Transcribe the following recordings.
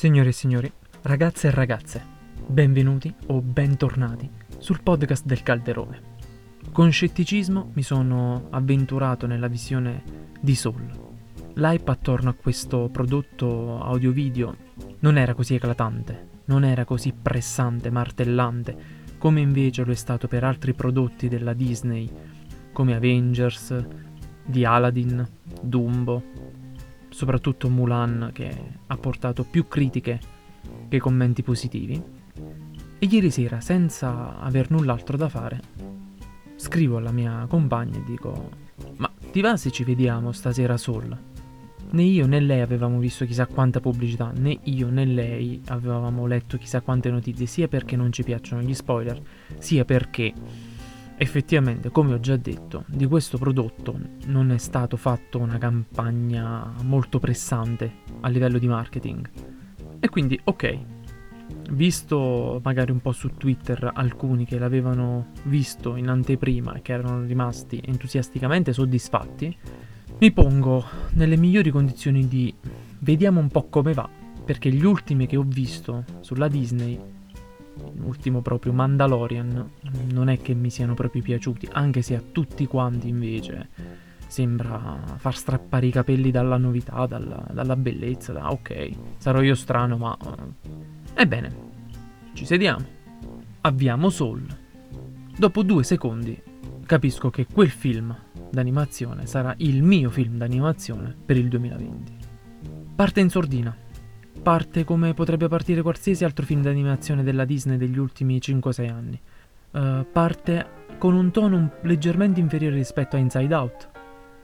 Signore e signori, ragazze e ragazze, benvenuti o bentornati sul podcast del Calderone. Con scetticismo mi sono avventurato nella visione di Soul. L'hype attorno a questo prodotto audio-video non era così eclatante, non era così pressante, martellante, come invece lo è stato per altri prodotti della Disney, come Avengers, di Aladdin, Dumbo, soprattutto Mulan che ha portato più critiche che commenti positivi. E ieri sera, senza aver null'altro da fare, scrivo alla mia compagna e dico: Ma ti va se ci vediamo stasera Sol? Né io né lei avevamo visto chissà quanta pubblicità, né io né lei avevamo letto chissà quante notizie, sia perché non ci piacciono gli spoiler, sia perché Effettivamente, come ho già detto, di questo prodotto non è stato fatto una campagna molto pressante a livello di marketing. E quindi, ok, visto magari un po' su Twitter alcuni che l'avevano visto in anteprima e che erano rimasti entusiasticamente soddisfatti, mi pongo nelle migliori condizioni di vediamo un po' come va, perché gli ultimi che ho visto sulla Disney l'ultimo proprio Mandalorian non è che mi siano proprio piaciuti, anche se a tutti quanti invece sembra far strappare i capelli dalla novità, dalla, dalla bellezza, da ok, sarò io strano, ma... Eh, ebbene, ci sediamo, avviamo Soul. Dopo due secondi capisco che quel film d'animazione sarà il mio film d'animazione per il 2020. Parte in sordina parte come potrebbe partire qualsiasi altro film d'animazione della Disney degli ultimi 5-6 anni. Uh, parte con un tono leggermente inferiore rispetto a Inside Out.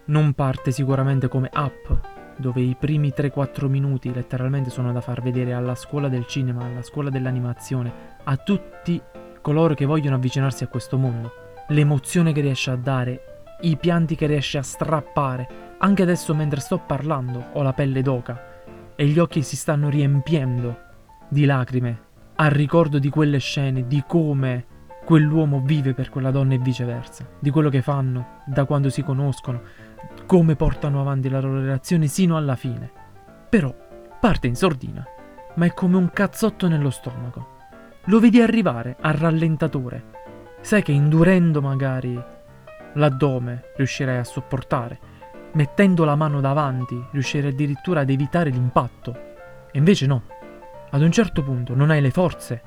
Non parte sicuramente come Up, dove i primi 3-4 minuti letteralmente sono da far vedere alla scuola del cinema, alla scuola dell'animazione, a tutti coloro che vogliono avvicinarsi a questo mondo. L'emozione che riesce a dare, i pianti che riesce a strappare. Anche adesso mentre sto parlando ho la pelle d'oca e gli occhi si stanno riempiendo di lacrime al ricordo di quelle scene, di come quell'uomo vive per quella donna e viceversa, di quello che fanno, da quando si conoscono, come portano avanti la loro relazione sino alla fine. Però parte in sordina, ma è come un cazzotto nello stomaco. Lo vedi arrivare a rallentatore. Sai che indurendo magari l'addome riuscirai a sopportare, mettendo la mano davanti, riuscire addirittura ad evitare l'impatto. E invece no. Ad un certo punto non hai le forze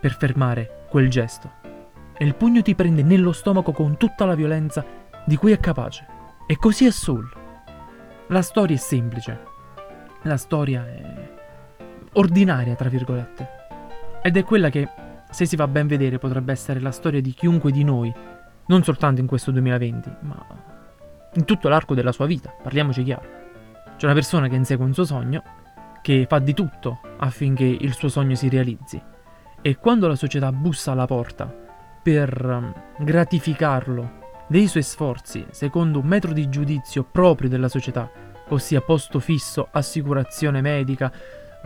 per fermare quel gesto. E il pugno ti prende nello stomaco con tutta la violenza di cui è capace. E così è Soul. La storia è semplice. La storia è ordinaria, tra virgolette. Ed è quella che, se si va ben vedere, potrebbe essere la storia di chiunque di noi, non soltanto in questo 2020, ma in tutto l'arco della sua vita, parliamoci chiaro. C'è una persona che insegue un suo sogno, che fa di tutto affinché il suo sogno si realizzi. E quando la società bussa alla porta per um, gratificarlo dei suoi sforzi secondo un metro di giudizio proprio della società, ossia posto fisso, assicurazione medica,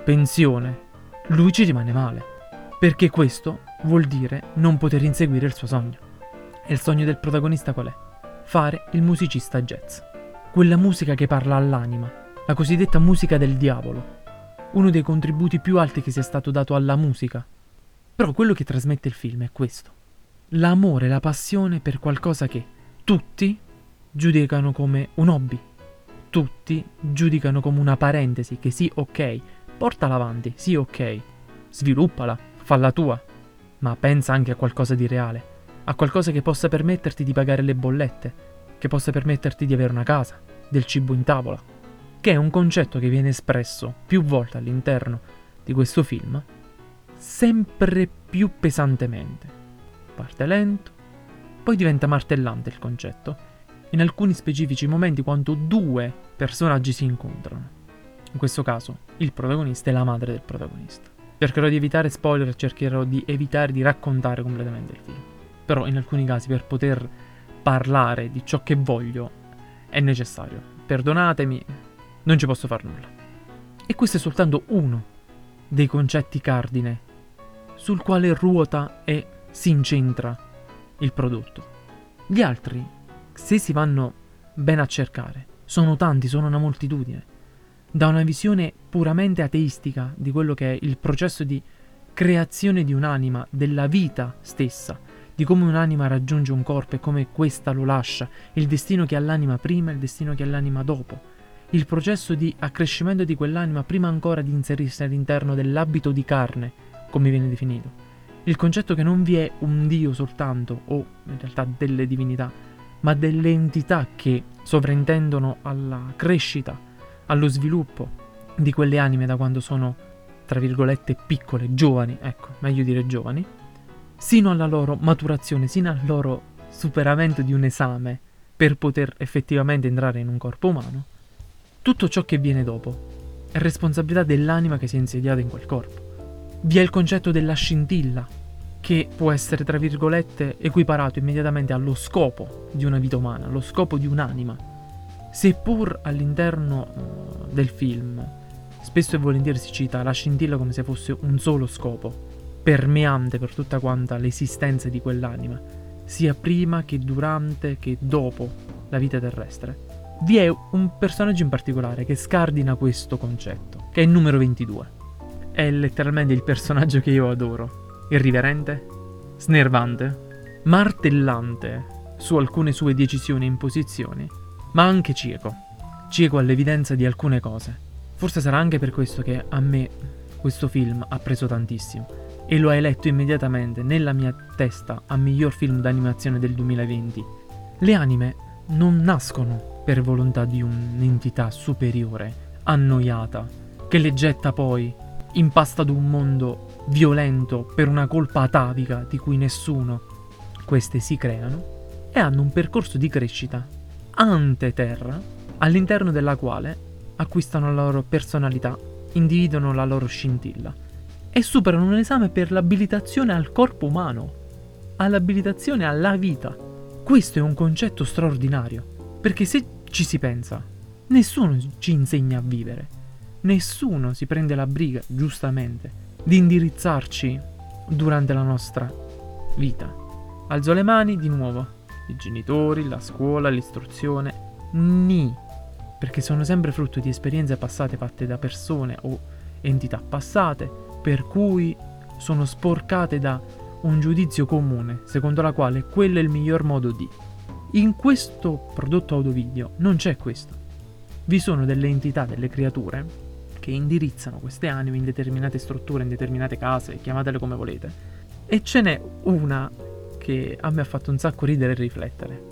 pensione, lui ci rimane male. Perché questo vuol dire non poter inseguire il suo sogno. E il sogno del protagonista qual è? Fare il musicista jazz. Quella musica che parla all'anima, la cosiddetta musica del diavolo. Uno dei contributi più alti che sia stato dato alla musica. Però quello che trasmette il film è questo. L'amore, la passione per qualcosa che tutti giudicano come un hobby. Tutti giudicano come una parentesi che sì, ok, portala avanti, sì, ok, sviluppala, falla tua, ma pensa anche a qualcosa di reale a qualcosa che possa permetterti di pagare le bollette, che possa permetterti di avere una casa, del cibo in tavola, che è un concetto che viene espresso più volte all'interno di questo film, sempre più pesantemente. Parte lento, poi diventa martellante il concetto, in alcuni specifici momenti quando due personaggi si incontrano. In questo caso, il protagonista e la madre del protagonista. Cercherò di evitare spoiler, cercherò di evitare di raccontare completamente il film però in alcuni casi per poter parlare di ciò che voglio è necessario. Perdonatemi, non ci posso fare nulla. E questo è soltanto uno dei concetti cardine sul quale ruota e si incentra il prodotto. Gli altri, se si vanno ben a cercare, sono tanti, sono una moltitudine. da una visione puramente ateistica di quello che è il processo di creazione di un'anima, della vita stessa, di come un'anima raggiunge un corpo e come questa lo lascia, il destino che ha l'anima prima e il destino che ha l'anima dopo, il processo di accrescimento di quell'anima prima ancora di inserirsi all'interno dell'abito di carne, come viene definito. Il concetto che non vi è un Dio soltanto, o in realtà delle divinità, ma delle entità che sovrintendono alla crescita allo sviluppo di quelle anime da quando sono, tra virgolette, piccole, giovani, ecco, meglio dire giovani, sino alla loro maturazione, sino al loro superamento di un esame per poter effettivamente entrare in un corpo umano, tutto ciò che viene dopo è responsabilità dell'anima che si è insediata in quel corpo. Vi è il concetto della scintilla, che può essere, tra virgolette, equiparato immediatamente allo scopo di una vita umana, allo scopo di un'anima, Seppur all'interno uh, del film spesso e volentieri si cita la scintilla come se fosse un solo scopo, permeante per tutta quanta l'esistenza di quell'anima, sia prima che durante che dopo la vita terrestre. Vi è un personaggio in particolare che scardina questo concetto, che è il numero 22. È letteralmente il personaggio che io adoro. Irriverente, snervante, martellante su alcune sue decisioni e imposizioni, ma anche cieco. Cieco all'evidenza di alcune cose. Forse sarà anche per questo che a me questo film ha preso tantissimo e lo ha eletto immediatamente nella mia testa a miglior film d'animazione del 2020. Le anime non nascono per volontà di un'entità superiore, annoiata, che le getta poi in pasta d'un mondo violento per una colpa atavica di cui nessuno. Queste si creano e hanno un percorso di crescita anteterra, all'interno della quale acquistano la loro personalità, individuano la loro scintilla e superano un esame per l'abilitazione al corpo umano, all'abilitazione alla vita. Questo è un concetto straordinario, perché se ci si pensa, nessuno ci insegna a vivere, nessuno si prende la briga, giustamente, di indirizzarci durante la nostra vita. Alzo le mani di nuovo i genitori, la scuola, l'istruzione. Ni, perché sono sempre frutto di esperienze passate fatte da persone o entità passate, per cui sono sporcate da un giudizio comune, secondo la quale quello è il miglior modo di. In questo prodotto audio-video non c'è questo. Vi sono delle entità, delle creature che indirizzano queste anime in determinate strutture, in determinate case, chiamatele come volete. E ce n'è una che a me ha fatto un sacco ridere e riflettere.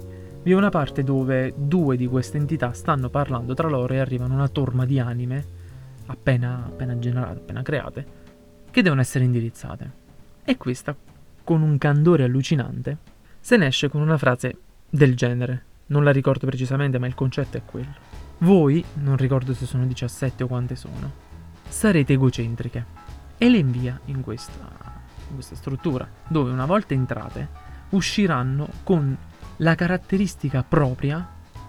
Vi è una parte dove due di queste entità stanno parlando tra loro e arrivano una torma di anime appena, appena generate, appena create, che devono essere indirizzate. E questa, con un candore allucinante, se ne esce con una frase del genere. Non la ricordo precisamente, ma il concetto è quello. Voi, non ricordo se sono 17 o quante sono, sarete egocentriche. E le invia in questa, in questa struttura, dove una volta entrate usciranno con la caratteristica propria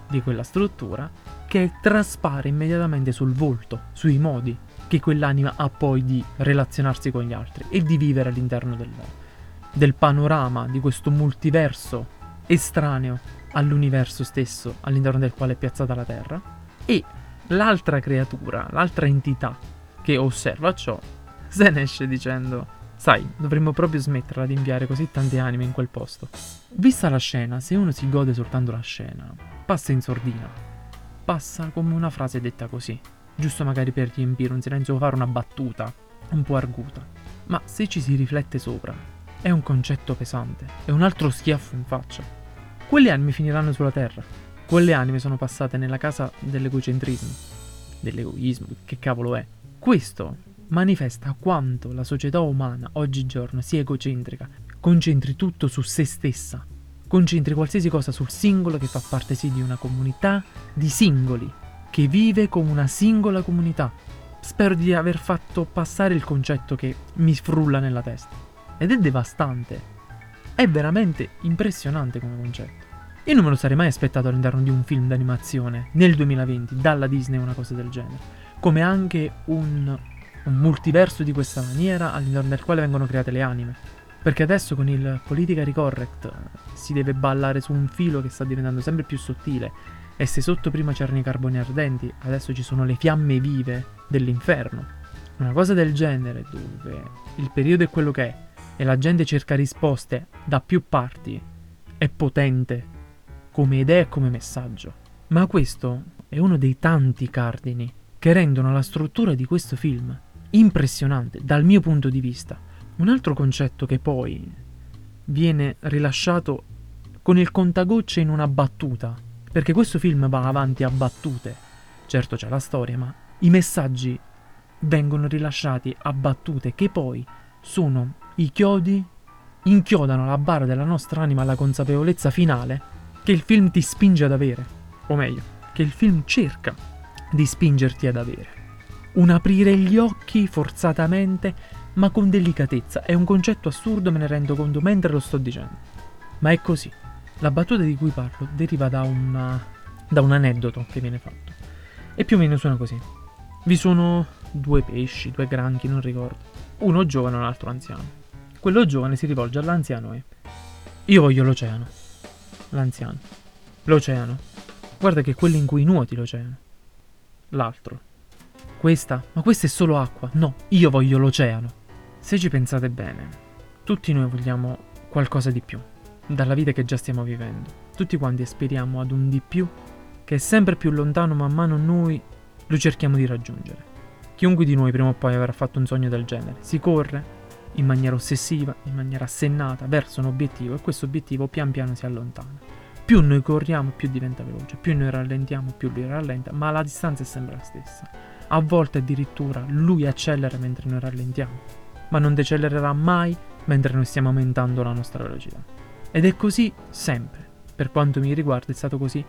di quella struttura che traspare immediatamente sul volto, sui modi che quell'anima ha poi di relazionarsi con gli altri e di vivere all'interno del, del panorama di questo multiverso estraneo all'universo stesso all'interno del quale è piazzata la Terra e l'altra creatura, l'altra entità che osserva ciò se ne esce dicendo Sai, dovremmo proprio smetterla di inviare così tante anime in quel posto. Vista la scena, se uno si gode soltanto la scena, passa in sordina. Passa come una frase detta così, giusto magari per riempire un silenzio o fare una battuta, un po' arguta. Ma se ci si riflette sopra, è un concetto pesante, è un altro schiaffo in faccia. Quelle anime finiranno sulla Terra. Quelle anime sono passate nella casa dell'egocentrismo, dell'egoismo, che cavolo è. Questo manifesta quanto la società umana oggigiorno sia egocentrica, concentri tutto su se stessa, concentri qualsiasi cosa sul singolo che fa parte sì di una comunità di singoli, che vive come una singola comunità. Spero di aver fatto passare il concetto che mi frulla nella testa. Ed è devastante. È veramente impressionante come concetto. Io non me lo sarei mai aspettato all'interno di un film d'animazione nel 2020 dalla Disney una cosa del genere. Come anche un un multiverso di questa maniera all'interno del quale vengono create le anime. Perché adesso con il politically correct si deve ballare su un filo che sta diventando sempre più sottile E se sotto prima c'erano i carboni ardenti, adesso ci sono le fiamme vive dell'inferno. Una cosa del genere, dove il periodo è quello che è e la gente cerca risposte da più parti, è potente come idea e come messaggio. Ma questo è uno dei tanti cardini che rendono la struttura di questo film impressionante dal mio punto di vista. Un altro concetto che poi viene rilasciato con il contagocce in una battuta, perché questo film va avanti a battute. Certo c'è la storia, ma i messaggi vengono rilasciati a battute che poi sono i chiodi, inchiodano la barra della nostra anima alla consapevolezza finale che il film ti spinge ad avere, o meglio, che il film cerca di spingerti ad avere. Un aprire gli occhi forzatamente, ma con delicatezza. È un concetto assurdo, me ne rendo conto mentre lo sto dicendo. Ma è così. La battuta di cui parlo deriva da, una, da un aneddoto che viene fatto. E più o meno suona così. Vi sono due pesci, due granchi, non ricordo. Uno giovane e un altro anziano. Quello giovane si rivolge all'anziano e... Io voglio l'oceano l'anziano. L'oceano. Guarda che è quello in cui nuoti l'oceano. L'altro. Questa? Ma questa è solo acqua. No, io voglio l'oceano. Se ci pensate bene, tutti noi vogliamo qualcosa di più dalla vita che già stiamo vivendo. Tutti quanti aspiriamo ad un di più che è sempre più lontano man mano noi lo cerchiamo di raggiungere. Chiunque di noi prima o poi avrà fatto un sogno del genere. Si corre in maniera ossessiva, in maniera assennata verso un obiettivo e questo obiettivo pian piano si allontana. Più noi corriamo, più diventa veloce, più noi rallentiamo, più lui rallenta, ma la distanza è sempre la stessa. A volte addirittura lui accelera mentre noi rallentiamo, ma non decelererà mai mentre noi stiamo aumentando la nostra velocità. Ed è così sempre. Per quanto mi riguarda è stato così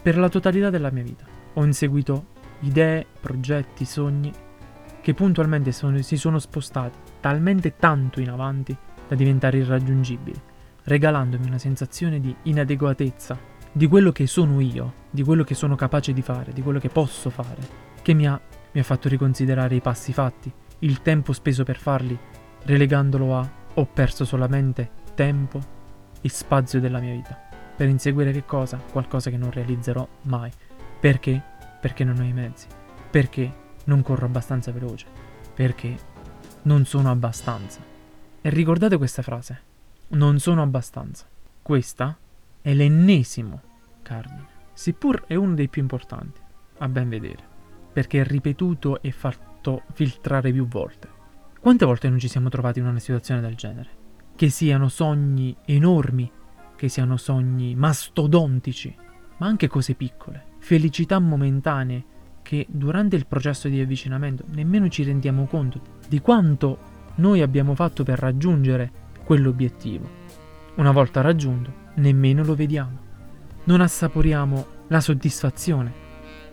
per la totalità della mia vita. Ho inseguito idee, progetti, sogni che puntualmente sono, si sono spostati talmente tanto in avanti da diventare irraggiungibili, regalandomi una sensazione di inadeguatezza di quello che sono io, di quello che sono capace di fare, di quello che posso fare, che mi ha, mi ha fatto riconsiderare i passi fatti, il tempo speso per farli, relegandolo a ho perso solamente tempo e spazio della mia vita, per inseguire che cosa? Qualcosa che non realizzerò mai. Perché? Perché non ho i mezzi. Perché non corro abbastanza veloce, perché non sono abbastanza. E ricordate questa frase, non sono abbastanza. Questa è l'ennesimo cardine, seppur è uno dei più importanti, a ben vedere, perché è ripetuto e fatto filtrare più volte. Quante volte non ci siamo trovati in una situazione del genere? Che siano sogni enormi, che siano sogni mastodontici, ma anche cose piccole, felicità momentanee che durante il processo di avvicinamento nemmeno ci rendiamo conto di quanto noi abbiamo fatto per raggiungere quell'obiettivo. Una volta raggiunto, nemmeno lo vediamo. Non assaporiamo la soddisfazione,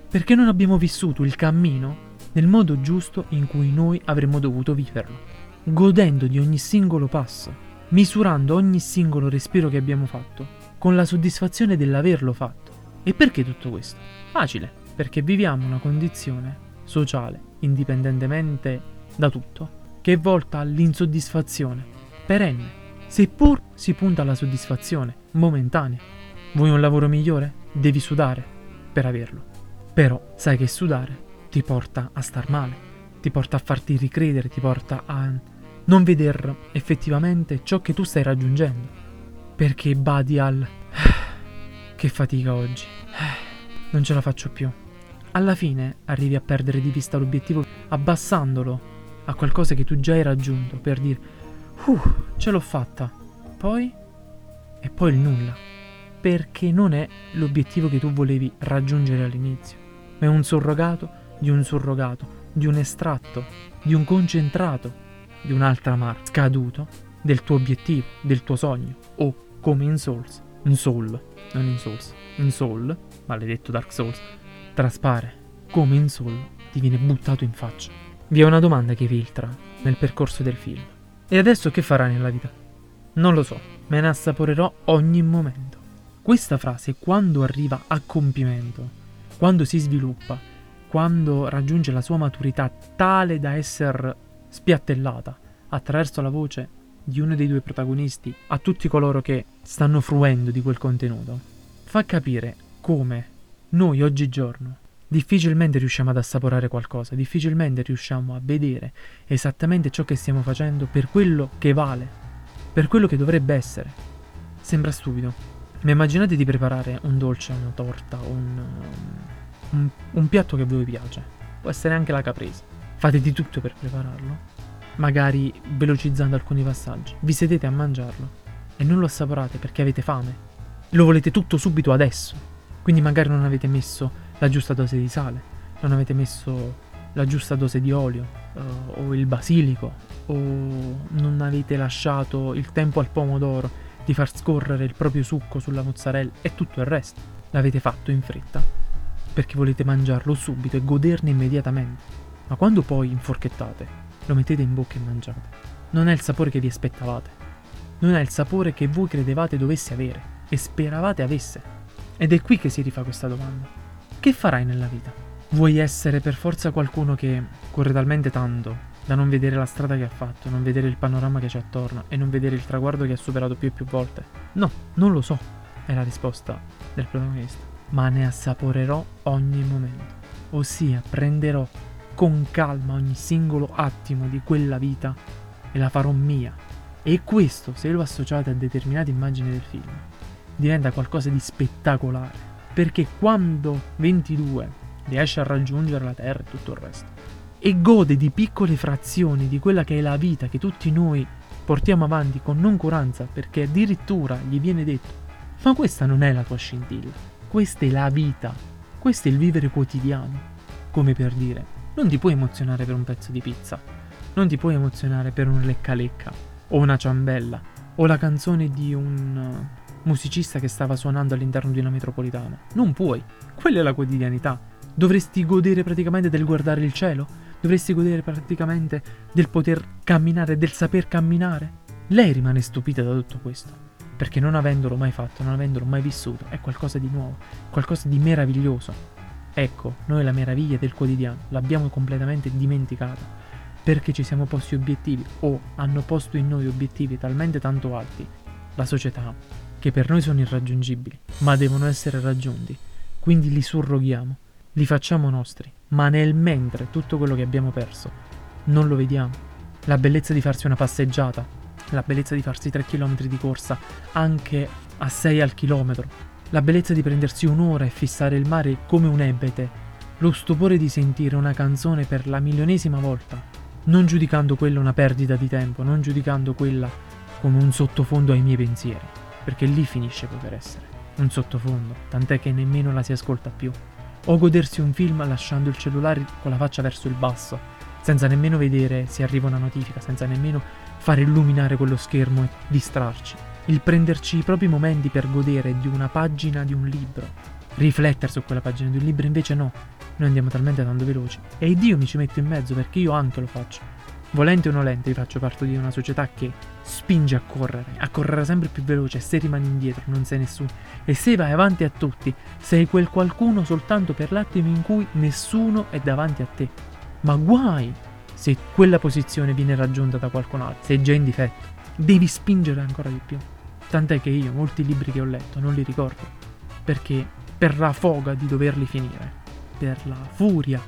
perché non abbiamo vissuto il cammino nel modo giusto in cui noi avremmo dovuto viverlo, godendo di ogni singolo passo, misurando ogni singolo respiro che abbiamo fatto, con la soddisfazione dell'averlo fatto. E perché tutto questo? Facile perché viviamo una condizione sociale, indipendentemente da tutto, che è volta all'insoddisfazione, perenne, seppur si punta alla soddisfazione momentanea. Vuoi un lavoro migliore? Devi sudare per averlo. Però sai che sudare ti porta a star male, ti porta a farti ricredere, ti porta a non vedere effettivamente ciò che tu stai raggiungendo. Perché badi al... che fatica oggi. Non ce la faccio più alla fine arrivi a perdere di vista l'obiettivo abbassandolo a qualcosa che tu già hai raggiunto per dire, uh, ce l'ho fatta. Poi? E poi il nulla. Perché non è l'obiettivo che tu volevi raggiungere all'inizio, ma è un surrogato di un surrogato, di un estratto, di un concentrato, di un'altra marca scaduto del tuo obiettivo, del tuo sogno, o come in Souls, in Soul, non in Souls, in Soul, maledetto Dark Souls, traspare, come in Soul ti viene buttato in faccia. Vi è una domanda che filtra nel percorso del film. E adesso che farà nella vita? Non lo so, me ne assaporerò ogni momento. Questa frase, quando arriva a compimento, quando si sviluppa, quando raggiunge la sua maturità tale da essere spiattellata attraverso la voce di uno dei due protagonisti a tutti coloro che stanno fruendo di quel contenuto, fa capire come noi oggigiorno difficilmente riusciamo ad assaporare qualcosa, difficilmente riusciamo a vedere esattamente ciò che stiamo facendo per quello che vale, per quello che dovrebbe essere. Sembra stupido, ma immaginate di preparare un dolce, una torta, un, un, un piatto che a voi piace, può essere anche la caprese. Fate di tutto per prepararlo, magari velocizzando alcuni passaggi. Vi sedete a mangiarlo e non lo assaporate perché avete fame. Lo volete tutto subito adesso. Quindi magari non avete messo la giusta dose di sale, non avete messo la giusta dose di olio uh, o il basilico o non avete lasciato il tempo al pomodoro di far scorrere il proprio succo sulla mozzarella e tutto il resto. L'avete fatto in fretta perché volete mangiarlo subito e goderne immediatamente. Ma quando poi inforchettate, lo mettete in bocca e mangiate. Non è il sapore che vi aspettavate. Non è il sapore che voi credevate dovesse avere e speravate avesse. Ed è qui che si rifà questa domanda. Che farai nella vita? Vuoi essere per forza qualcuno che corre talmente tanto da non vedere la strada che ha fatto, non vedere il panorama che c'è attorno e non vedere il traguardo che ha superato più e più volte? No, non lo so, è la risposta del protagonista. Ma ne assaporerò ogni momento. Ossia, prenderò con calma ogni singolo attimo di quella vita e la farò mia. E questo, se lo associate a determinate immagini del film, diventa qualcosa di spettacolare perché quando 22 riesce a raggiungere la Terra e tutto il resto, e gode di piccole frazioni di quella che è la vita che tutti noi portiamo avanti con noncuranza, perché addirittura gli viene detto, ma questa non è la tua scintilla, questa è la vita, questo è il vivere quotidiano, come per dire, non ti puoi emozionare per un pezzo di pizza, non ti puoi emozionare per un lecca lecca, o una ciambella, o la canzone di un musicista che stava suonando all'interno di una metropolitana. Non puoi. Quella è la quotidianità. Dovresti godere praticamente del guardare il cielo? Dovresti godere praticamente del poter camminare, del saper camminare? Lei rimane stupita da tutto questo. Perché non avendolo mai fatto, non avendolo mai vissuto, è qualcosa di nuovo, qualcosa di meraviglioso. Ecco, noi la meraviglia del quotidiano l'abbiamo completamente dimenticata perché ci siamo posti obiettivi o hanno posto in noi obiettivi talmente tanto alti, la società, che per noi sono irraggiungibili, ma devono essere raggiunti. Quindi li surroghiamo, li facciamo nostri, ma nel mentre tutto quello che abbiamo perso non lo vediamo. La bellezza di farsi una passeggiata, la bellezza di farsi 3 km di corsa anche a 6 al chilometro, la bellezza di prendersi un'ora e fissare il mare come un ebete, lo stupore di sentire una canzone per la milionesima volta, non giudicando quella una perdita di tempo, non giudicando quella come un sottofondo ai miei pensieri perché lì finisce poter essere. Un sottofondo, tant'è che nemmeno la si ascolta più. O godersi un film lasciando il cellulare con la faccia verso il basso, senza nemmeno vedere se arriva una notifica, senza nemmeno fare illuminare quello schermo e distrarci. Il prenderci i propri momenti per godere di una pagina di un libro. Riflettere su quella pagina di un libro invece no. Noi andiamo talmente tanto veloci. E Dio mi ci mette in mezzo perché io anche lo faccio. Volente o nolente, io faccio parte di una società che spinge a correre, a correre sempre più veloce, se rimani indietro non sei nessuno. E se vai avanti a tutti, sei quel qualcuno soltanto per l'attimo in cui nessuno è davanti a te. Ma guai se quella posizione viene raggiunta da qualcun altro, sei già in difetto. Devi spingere ancora di più. Tant'è che io molti libri che ho letto non li ricordo, perché per la foga di doverli finire, per la furia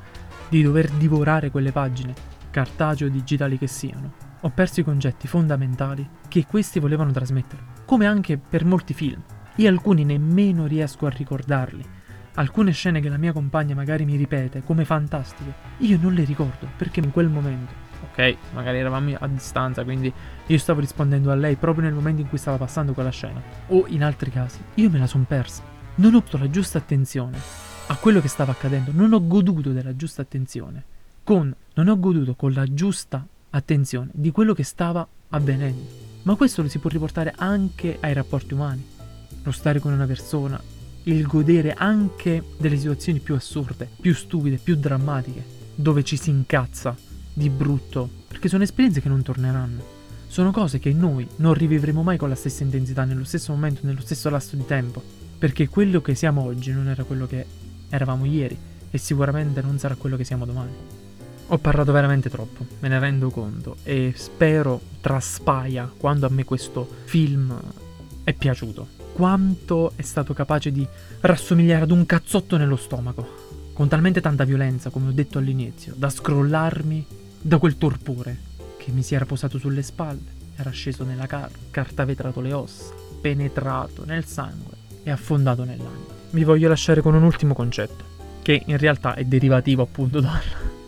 di dover divorare quelle pagine, cartaceo o digitali che siano, ho perso i concetti fondamentali che questi volevano trasmettere, come anche per molti film. Io alcuni nemmeno riesco a ricordarli. Alcune scene che la mia compagna magari mi ripete come fantastiche, io non le ricordo perché in quel momento, ok, magari eravamo a distanza, quindi io stavo rispondendo a lei proprio nel momento in cui stava passando quella scena, o in altri casi, io me la son persa. Non ho avuto la giusta attenzione a quello che stava accadendo, non ho goduto della giusta attenzione con non ho goduto con la giusta attenzione di quello che stava avvenendo. Ma questo lo si può riportare anche ai rapporti umani. Lo stare con una persona, il godere anche delle situazioni più assurde, più stupide, più drammatiche, dove ci si incazza di brutto, perché sono esperienze che non torneranno. Sono cose che noi non rivivremo mai con la stessa intensità, nello stesso momento, nello stesso lasso di tempo, perché quello che siamo oggi non era quello che eravamo ieri e sicuramente non sarà quello che siamo domani. Ho parlato veramente troppo, me ne rendo conto e spero traspaia quando a me questo film è piaciuto. quanto è stato capace di rassomigliare ad un cazzotto nello stomaco, con talmente tanta violenza, come ho detto all'inizio, da scrollarmi da quel torpore che mi si era posato sulle spalle, era sceso nella car- carta vetrato le ossa, penetrato nel sangue e affondato nell'anima. Vi voglio lasciare con un ultimo concetto, che in realtà è derivativo appunto da,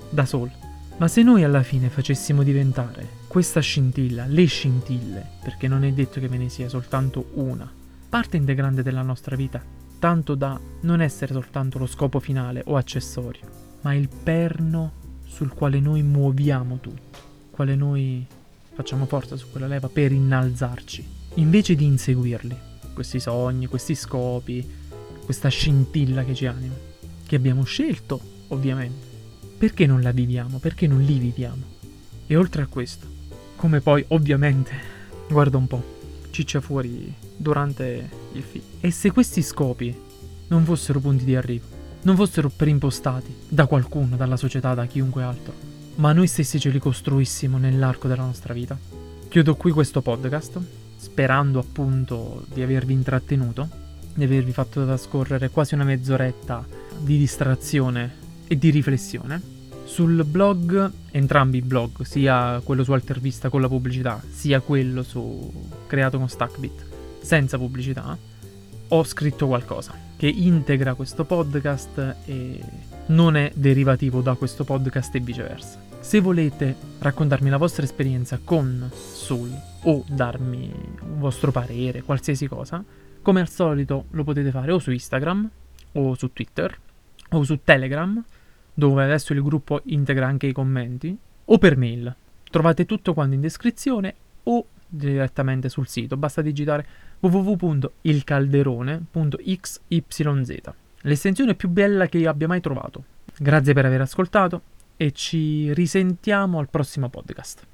da Sol. Ma se noi alla fine facessimo diventare questa scintilla, le scintille, perché non è detto che ve ne sia soltanto una, parte integrante della nostra vita, tanto da non essere soltanto lo scopo finale o accessorio, ma il perno sul quale noi muoviamo tutto, quale noi facciamo forza su quella leva per innalzarci, invece di inseguirli, questi sogni, questi scopi, questa scintilla che ci anima, che abbiamo scelto, ovviamente. Perché non la viviamo? Perché non li viviamo? E oltre a questo, come poi ovviamente, guarda un po', ciccia fuori durante il film. E se questi scopi non fossero punti di arrivo, non fossero preimpostati da qualcuno, dalla società, da chiunque altro, ma noi stessi ce li costruissimo nell'arco della nostra vita? Chiudo qui questo podcast, sperando appunto di avervi intrattenuto, di avervi fatto trascorrere quasi una mezz'oretta di distrazione e di riflessione. Sul blog, entrambi i blog, sia quello su Altervista con la pubblicità, sia quello su creato con Stackbit senza pubblicità, ho scritto qualcosa che integra questo podcast e non è derivativo da questo podcast e viceversa. Se volete raccontarmi la vostra esperienza con Soul o darmi un vostro parere, qualsiasi cosa, come al solito lo potete fare o su Instagram o su Twitter o su Telegram dove adesso il gruppo integra anche i commenti, o per mail. Trovate tutto quanto in descrizione o direttamente sul sito, basta digitare www.ilcalderone.xyz. L'estensione più bella che abbia mai trovato. Grazie per aver ascoltato e ci risentiamo al prossimo podcast.